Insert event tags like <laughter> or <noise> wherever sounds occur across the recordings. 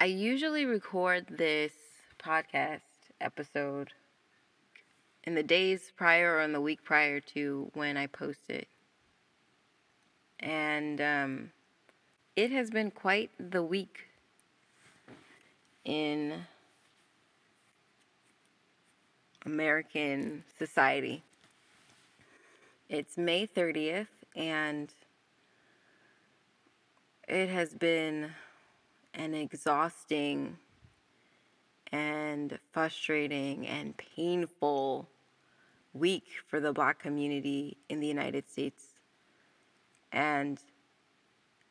I usually record this podcast episode in the days prior or in the week prior to when I post it. And um, it has been quite the week in American society. It's May 30th, and it has been an exhausting and frustrating and painful week for the black community in the United States. And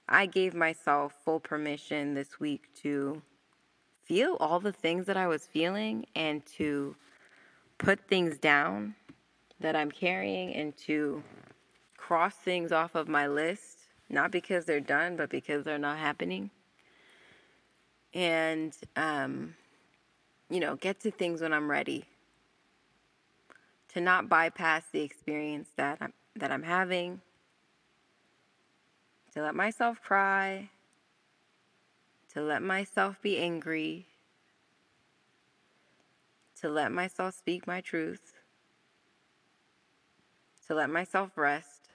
I gave myself full permission this week to feel all the things that I was feeling and to put things down that I'm carrying and to cross things off of my list, not because they're done, but because they're not happening and um, you know get to things when i'm ready. To not bypass the experience that i'm that i'm having. To let myself cry. To let myself be angry. To let myself speak my truth. To let myself rest.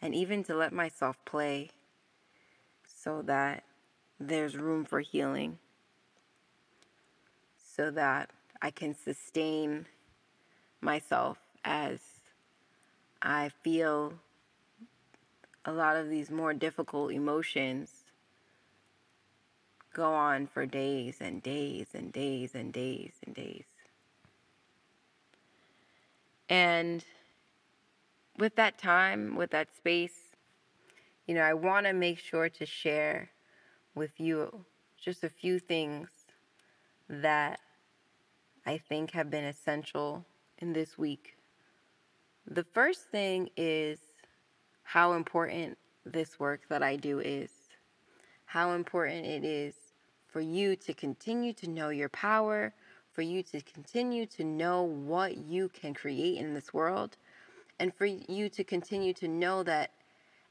And even to let myself play so that there's room for healing so that I can sustain myself as I feel a lot of these more difficult emotions go on for days and days and days and days and days. And with that time, with that space, you know, I want to make sure to share with you just a few things that I think have been essential in this week. The first thing is how important this work that I do is, how important it is for you to continue to know your power, for you to continue to know what you can create in this world, and for you to continue to know that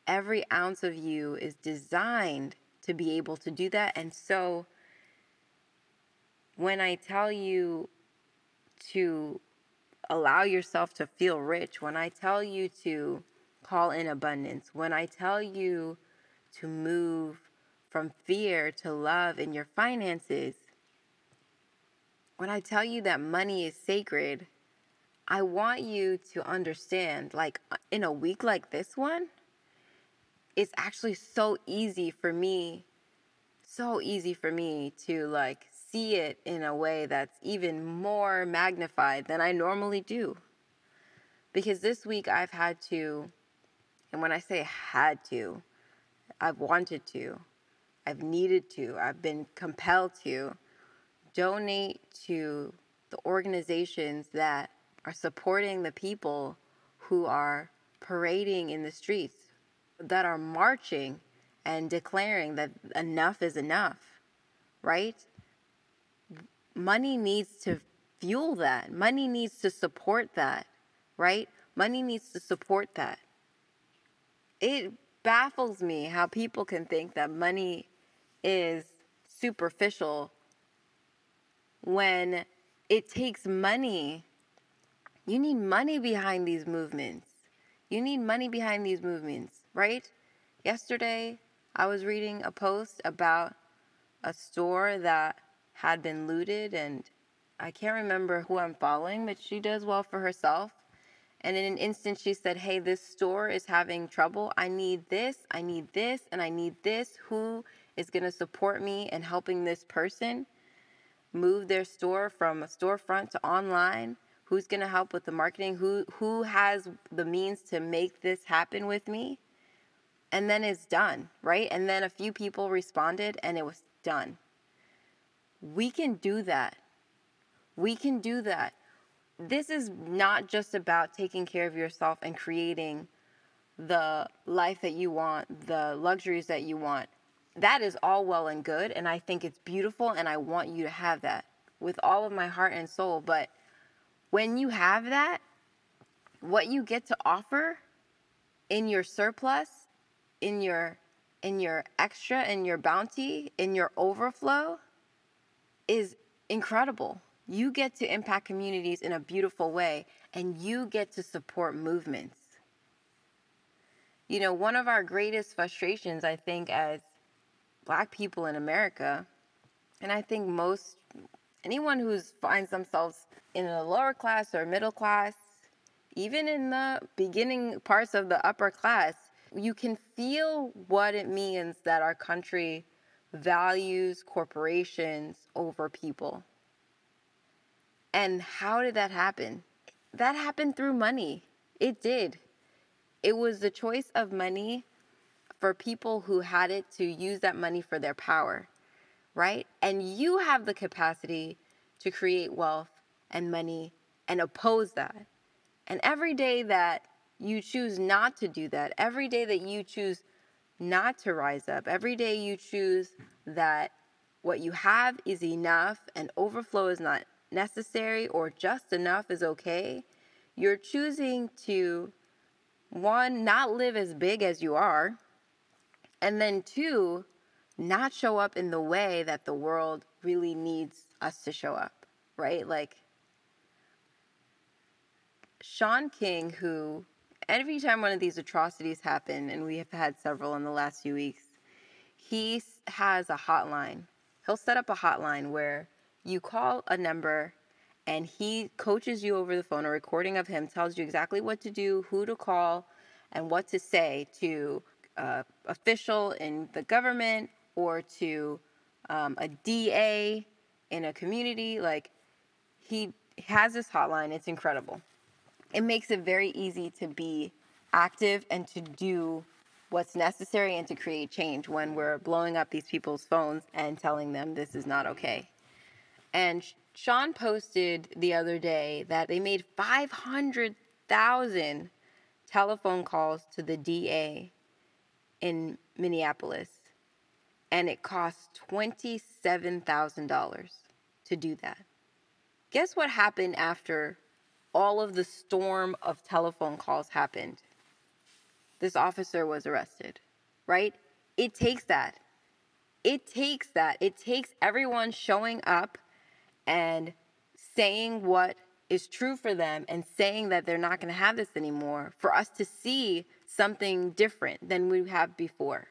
every ounce of you is designed to be able to do that. And so when I tell you to allow yourself to feel rich, when I tell you to call in abundance, when I tell you to move from fear to love in your finances, when I tell you that money is sacred, I want you to understand like in a week like this one, it's actually so easy for me so easy for me to like see it in a way that's even more magnified than I normally do. Because this week I've had to, and when I say had to, I've wanted to, I've needed to, I've been compelled to donate to the organizations that are supporting the people who are parading in the streets that are marching and declaring that enough is enough, right? Money needs to fuel that. Money needs to support that, right? Money needs to support that. It baffles me how people can think that money is superficial when it takes money. You need money behind these movements. You need money behind these movements, right? Yesterday, I was reading a post about a store that had been looted, and I can't remember who I'm following, but she does well for herself. And in an instant, she said, Hey, this store is having trouble. I need this, I need this, and I need this. Who is going to support me in helping this person move their store from a storefront to online? Who's going to help with the marketing? Who, who has the means to make this happen with me? And then it's done, right? And then a few people responded and it was done. We can do that. We can do that. This is not just about taking care of yourself and creating the life that you want, the luxuries that you want. That is all well and good. And I think it's beautiful. And I want you to have that with all of my heart and soul. But when you have that, what you get to offer in your surplus, in your in your extra, in your bounty, in your overflow is incredible. You get to impact communities in a beautiful way and you get to support movements. You know, one of our greatest frustrations, I think, as black people in America, and I think most anyone who finds themselves in a lower class or middle class, even in the beginning parts of the upper class, you can feel what it means that our country values corporations over people. And how did that happen? That happened through money. It did. It was the choice of money for people who had it to use that money for their power, right? And you have the capacity to create wealth and money and oppose that. And every day that you choose not to do that, every day that you choose not to rise up, every day you choose that what you have is enough and overflow is not necessary or just enough is okay, you're choosing to, one, not live as big as you are, and then two, not show up in the way that the world really needs us to show up, right? Like, Shaun King, who every time one of these atrocities happen, and we have had several in the last few weeks, he has a hotline. He'll set up a hotline where you call a number and he coaches you over the phone. A recording of him tells you exactly what to do, who to call, and what to say to uh, official in the government or to um, a DA in a community. Like he has this hotline. It's incredible. It makes it very easy to be active and to do what's necessary and to create change when we're blowing up these people's phones and telling them this is not okay. And Shaun posted the other day that they made 500,000 telephone calls to the DA in Minneapolis, and it cost $27,000 to do that. Guess what happened after all of the storm of telephone calls happened? This officer was arrested, right? It takes that. It takes that. It takes everyone showing up and saying what is true for them and saying that they're not going to have this anymore for us to see something different than we have before.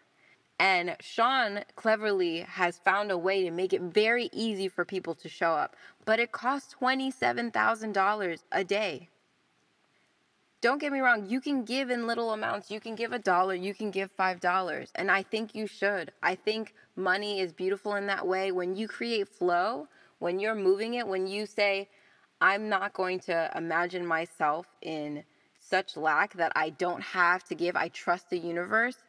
And Shaun cleverly has found a way to make it very easy for people to show up, but it costs $27,000 a day. Don't get me wrong, you can give in little amounts. You can give a dollar, you can give $5, and I think you should. I think money is beautiful in that way. When you create flow, when you're moving it, when you say, I'm not going to imagine myself in such lack that I don't have to give, I trust the universe.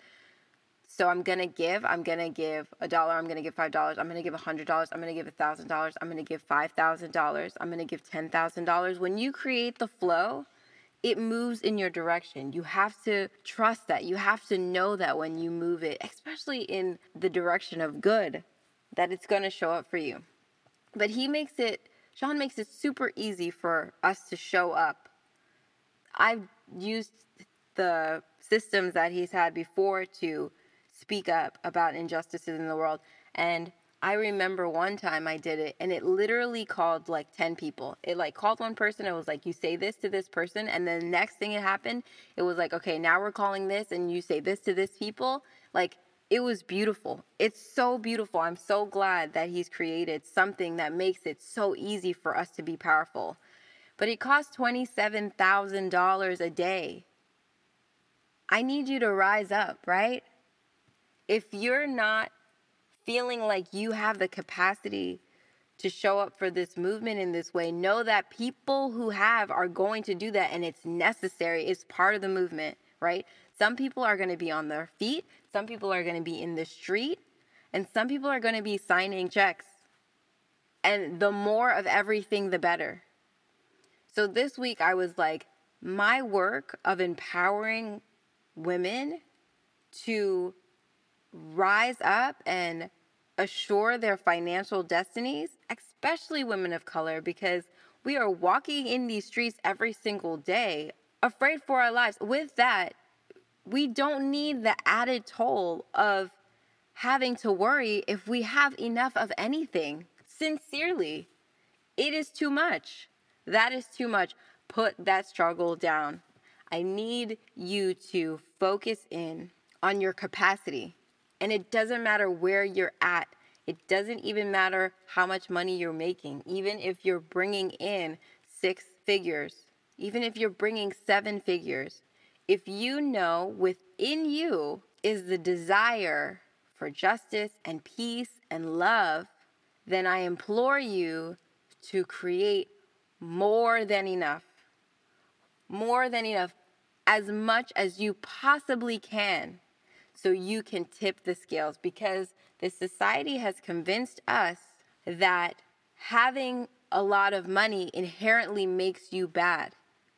So I'm gonna give. I'm gonna give a dollar. I'm gonna give five dollars. I'm gonna give a hundred dollars. I'm gonna give a thousand dollars. I'm gonna give five thousand dollars. I'm gonna give ten thousand dollars. When you create the flow, it moves in your direction. You have to trust that. You have to know that when you move it, especially in the direction of good, that it's gonna show up for you. But he makes it, Shaun makes it super easy for us to show up. I've used the systems that he's had before to speak up about injustices in the world. And I remember one time I did it and it literally called like 10 people. It like called one person. It was like, you say this to this person. And then the next thing it happened, it was like, okay, now we're calling this and you say this to this people. Like it was beautiful. It's so beautiful. I'm so glad that he's created something that makes it so easy for us to be powerful. But it costs $27,000 a day. I need you to rise up, right? If you're not feeling like you have the capacity to show up for this movement in this way, know that people who have are going to do that and it's necessary, it's part of the movement right? Some people are going to be on their feet, some people are going to be in the street, and some people are going to be signing checks. And the more of everything, the better. So this week, I was like, my work of empowering women to rise up and assure their financial destinies, especially women of color, because we are walking in these streets every single day, afraid for our lives. With that, we don't need the added toll of having to worry if we have enough of anything. Sincerely, it is too much. That is too much. Put that struggle down. I need you to focus in on your capacity. And it doesn't matter where you're at it doesn't even matter how much money you're making, even if you're bringing in six figures, even if you're bringing seven figures. If you know within you is the desire for justice and peace and love, then I implore you to create more than enough. More than enough. As much as you possibly can so you can tip the scales because the society has convinced us that having a lot of money inherently makes you bad,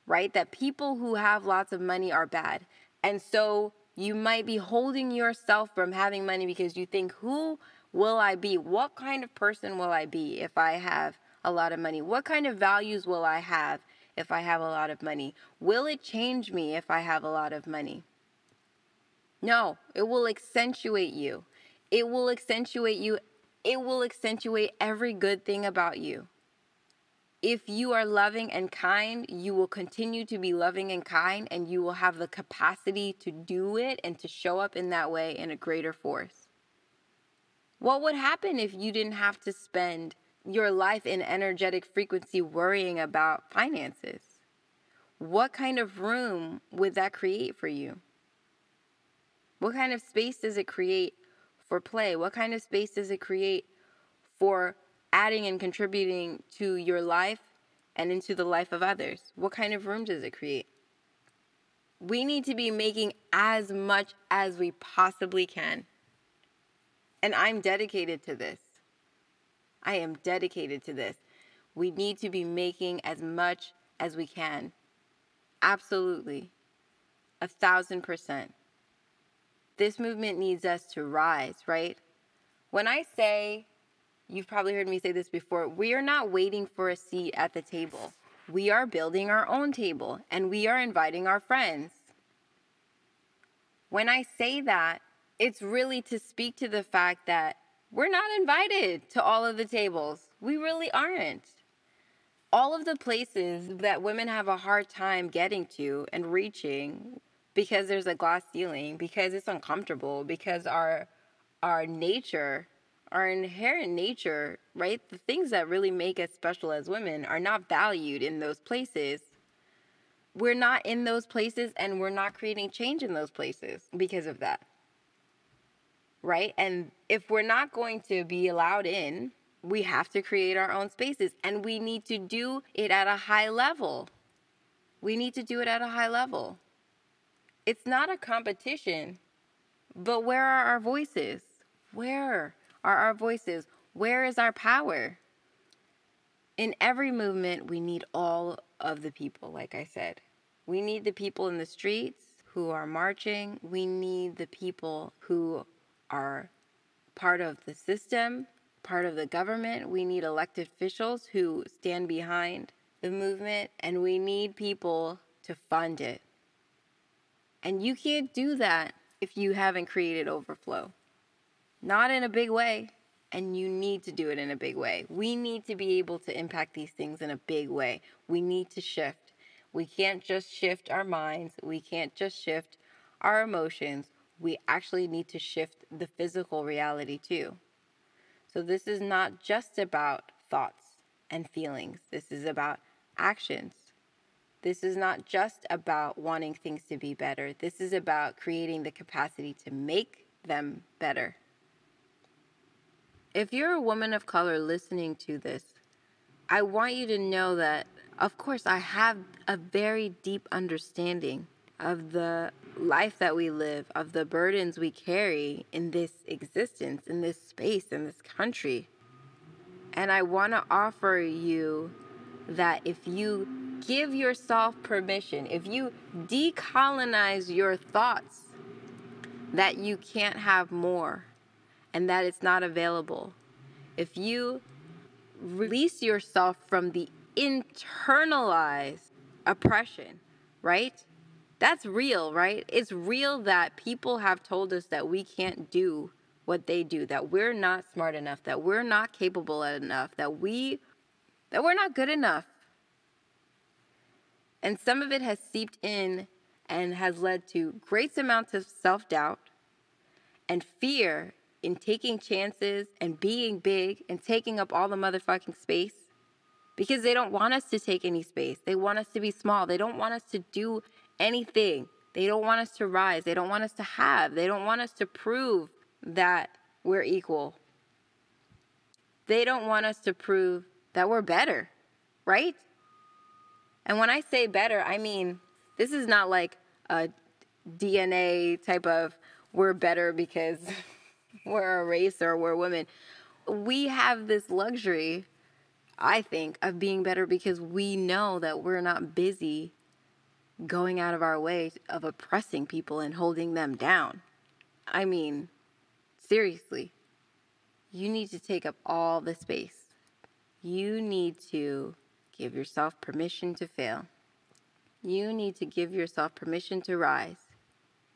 right? That people who have lots of money are bad. And so you might be holding yourself from having money because you think, who will I be? What kind of person will I be if I have a lot of money? What kind of values will I have if I have a lot of money? Will it change me if I have a lot of money? No, it will accentuate you. It will accentuate you. It will accentuate every good thing about you. If you are loving and kind, you will continue to be loving and kind, and you will have the capacity to do it and to show up in that way in a greater force. What would happen if you didn't have to spend your life in energetic frequency worrying about finances? What kind of room would that create for you? What kind of space does it create for play? What kind of space does it create for adding and contributing to your life and into the life of others? What kind of room does it create? We need to be making as much as we possibly can. And I'm dedicated to this. I am dedicated to this. We need to be making as much as we can. Absolutely. A thousand percent this movement needs us to rise, right? When I say, you've probably heard me say this before, we are not waiting for a seat at the table. We are building our own table and we are inviting our friends. When I say that, it's really to speak to the fact that we're not invited to all of the tables. We really aren't. All of the places that women have a hard time getting to and reaching, because there's a glass ceiling, because it's uncomfortable, because our our nature, our inherent nature, right? The things that really make us special as women are not valued in those places. We're not in those places and we're not creating change in those places because of that. Right? And if we're not going to be allowed in, we have to create our own spaces and we need to do it at a high level. We need to do it at a high level. It's not a competition, but where are our voices? Where are our voices? Where is our power? In every movement, we need all of the people, like I said. We need the people in the streets who are marching. We need the people who are part of the system, part of the government. We need elected officials who stand behind the movement, and we need people to fund it. And you can't do that if you haven't created overflow. Not in a big way. And you need to do it in a big way. We need to be able to impact these things in a big way. We need to shift. We can't just shift our minds, we can't just shift our emotions. We actually need to shift the physical reality too. So, this is not just about thoughts and feelings, this is about actions. This is not just about wanting things to be better. This is about creating the capacity to make them better. If you're a woman of color listening to this, I want you to know that, of course, I have a very deep understanding of the life that we live, of the burdens we carry in this existence, in this space, in this country. And I want to offer you that if you give yourself permission, if you decolonize your thoughts that you can't have more and that it's not available, if you release yourself from the internalized oppression, right? That's real, right? It's real that people have told us that we can't do what they do, that we're not smart enough, that we're not capable enough, that we that we're not good enough. And some of it has seeped in and has led to great amounts of self-doubt and fear in taking chances and being big and taking up all the motherfucking space because they don't want us to take any space. They want us to be small. They don't want us to do anything. They don't want us to rise. They don't want us to have. They don't want us to prove that we're equal. They don't want us to prove that we're better, right? And when I say better, I mean this is not like a DNA type of we're better because <laughs> we're a race or we're women. We have this luxury, I think, of being better because we know that we're not busy going out of our way of oppressing people and holding them down. I mean, seriously, you need to take up all the space. You need to give yourself permission to fail. You need to give yourself permission to rise.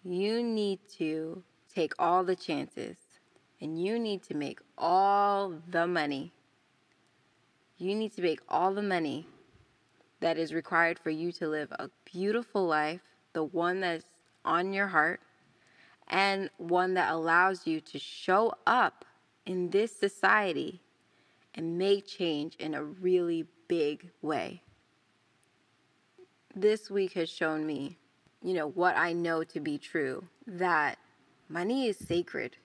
You need to take all the chances and you need to make all the money. You need to make all the money that is required for you to live a beautiful life, the one that's on your heart, and one that allows you to show up in this society and make change in a really big way. This week has shown me, you know, what I know to be true that money is sacred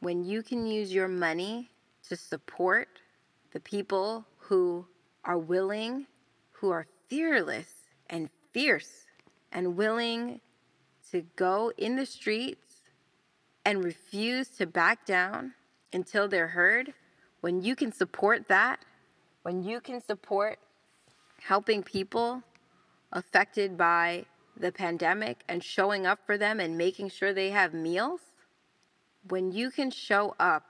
when you can use your money to support the people who are willing, who are fearless and fierce and willing to go in the streets and refuse to back down until they're heard, when you can support that, when you can support helping people affected by the pandemic and showing up for them and making sure they have meals, when you can show up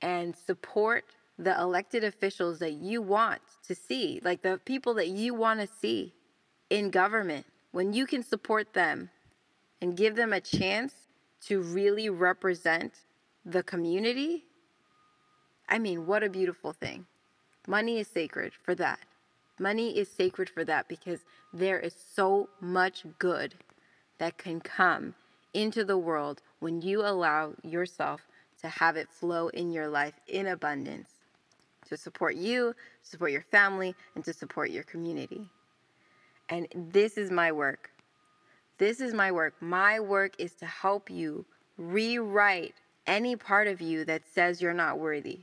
and support the elected officials that you want to see, like the people that you want to see in government, when you can support them and give them a chance to really represent the community, I mean, what a beautiful thing. Money is sacred for that. Money is sacred for that because there is so much good that can come into the world when you allow yourself to have it flow in your life in abundance to support you, to support your family, and to support your community. And this is my work. This is my work. My work is to help you rewrite any part of you that says you're not worthy,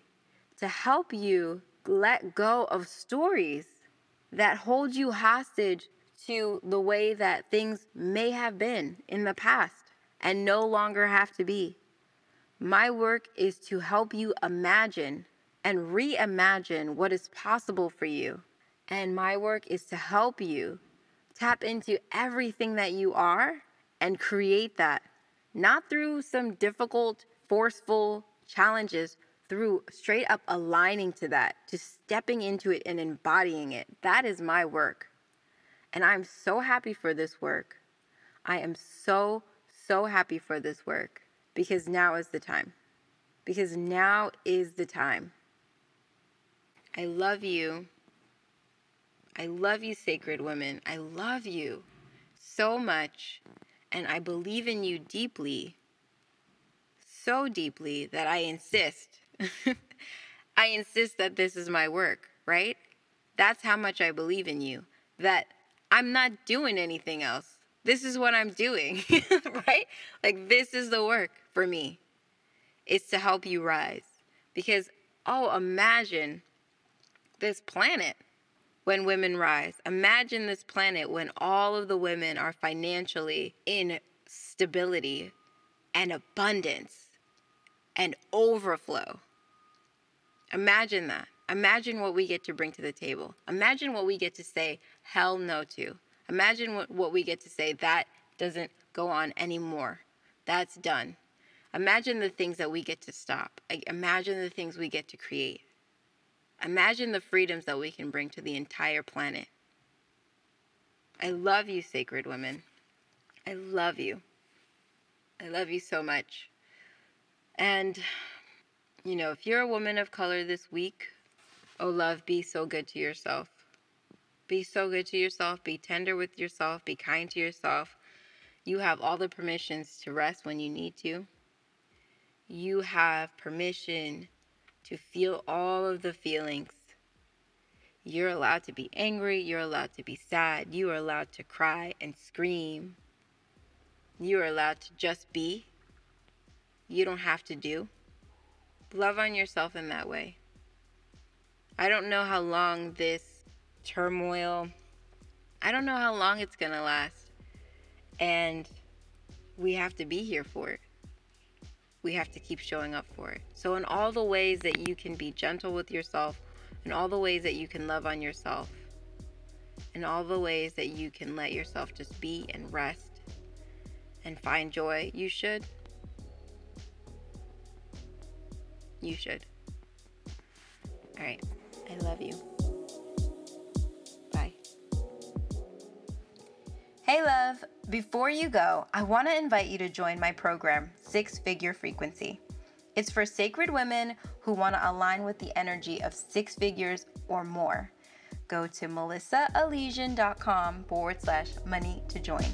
to help you let go of stories that hold you hostage to the way that things may have been in the past and no longer have to be. My work is to help you imagine and reimagine what is possible for you. And my work is to help you tap into everything that you are and create that, not through some difficult, forceful challenges, through straight up aligning to that, to stepping into it and embodying it. That is my work. And I'm so happy for this work. I am so so happy for this work because now is the time. Because now is the time. I love you. I love you, sacred women. I love you so much. And I believe in you deeply, so deeply that I insist. <laughs> I insist that this is my work, right? That's how much I believe in you. That I'm not doing anything else this is what I'm doing, <laughs> right? Like, this is the work for me. It's to help you rise. Because, oh, imagine this planet when women rise. Imagine this planet when all of the women are financially in stability and abundance and overflow. Imagine that. Imagine what we get to bring to the table. Imagine what we get to say hell no to. Imagine what, what we get to say that doesn't go on anymore. That's done. Imagine the things that we get to stop. Imagine the things we get to create. Imagine the freedoms that we can bring to the entire planet. I love you, sacred women. I love you. I love you so much. And, you know, if you're a woman of color this week, oh, love, be so good to yourself. Be so good to yourself. Be tender with yourself. Be kind to yourself. You have all the permissions to rest when you need to. You have permission to feel all of the feelings. You're allowed to be angry. You're allowed to be sad. You are allowed to cry and scream. You are allowed to just be. You don't have to do. Love on yourself in that way. I don't know how long this turmoil, I don't know how long it's going to last. And we have to be here for it. We have to keep showing up for it. So, in all the ways that you can be gentle with yourself, in all the ways that you can love on yourself, in all the ways that you can let yourself just be and rest and find joy, you should. You should. All right. I love you. Bye. Hey, love. Before you go, I want to invite you to join my program, Six Figure Frequency. It's for sacred women who want to align with the energy of six figures or more. Go to melissaalesian.com forward slash money to join.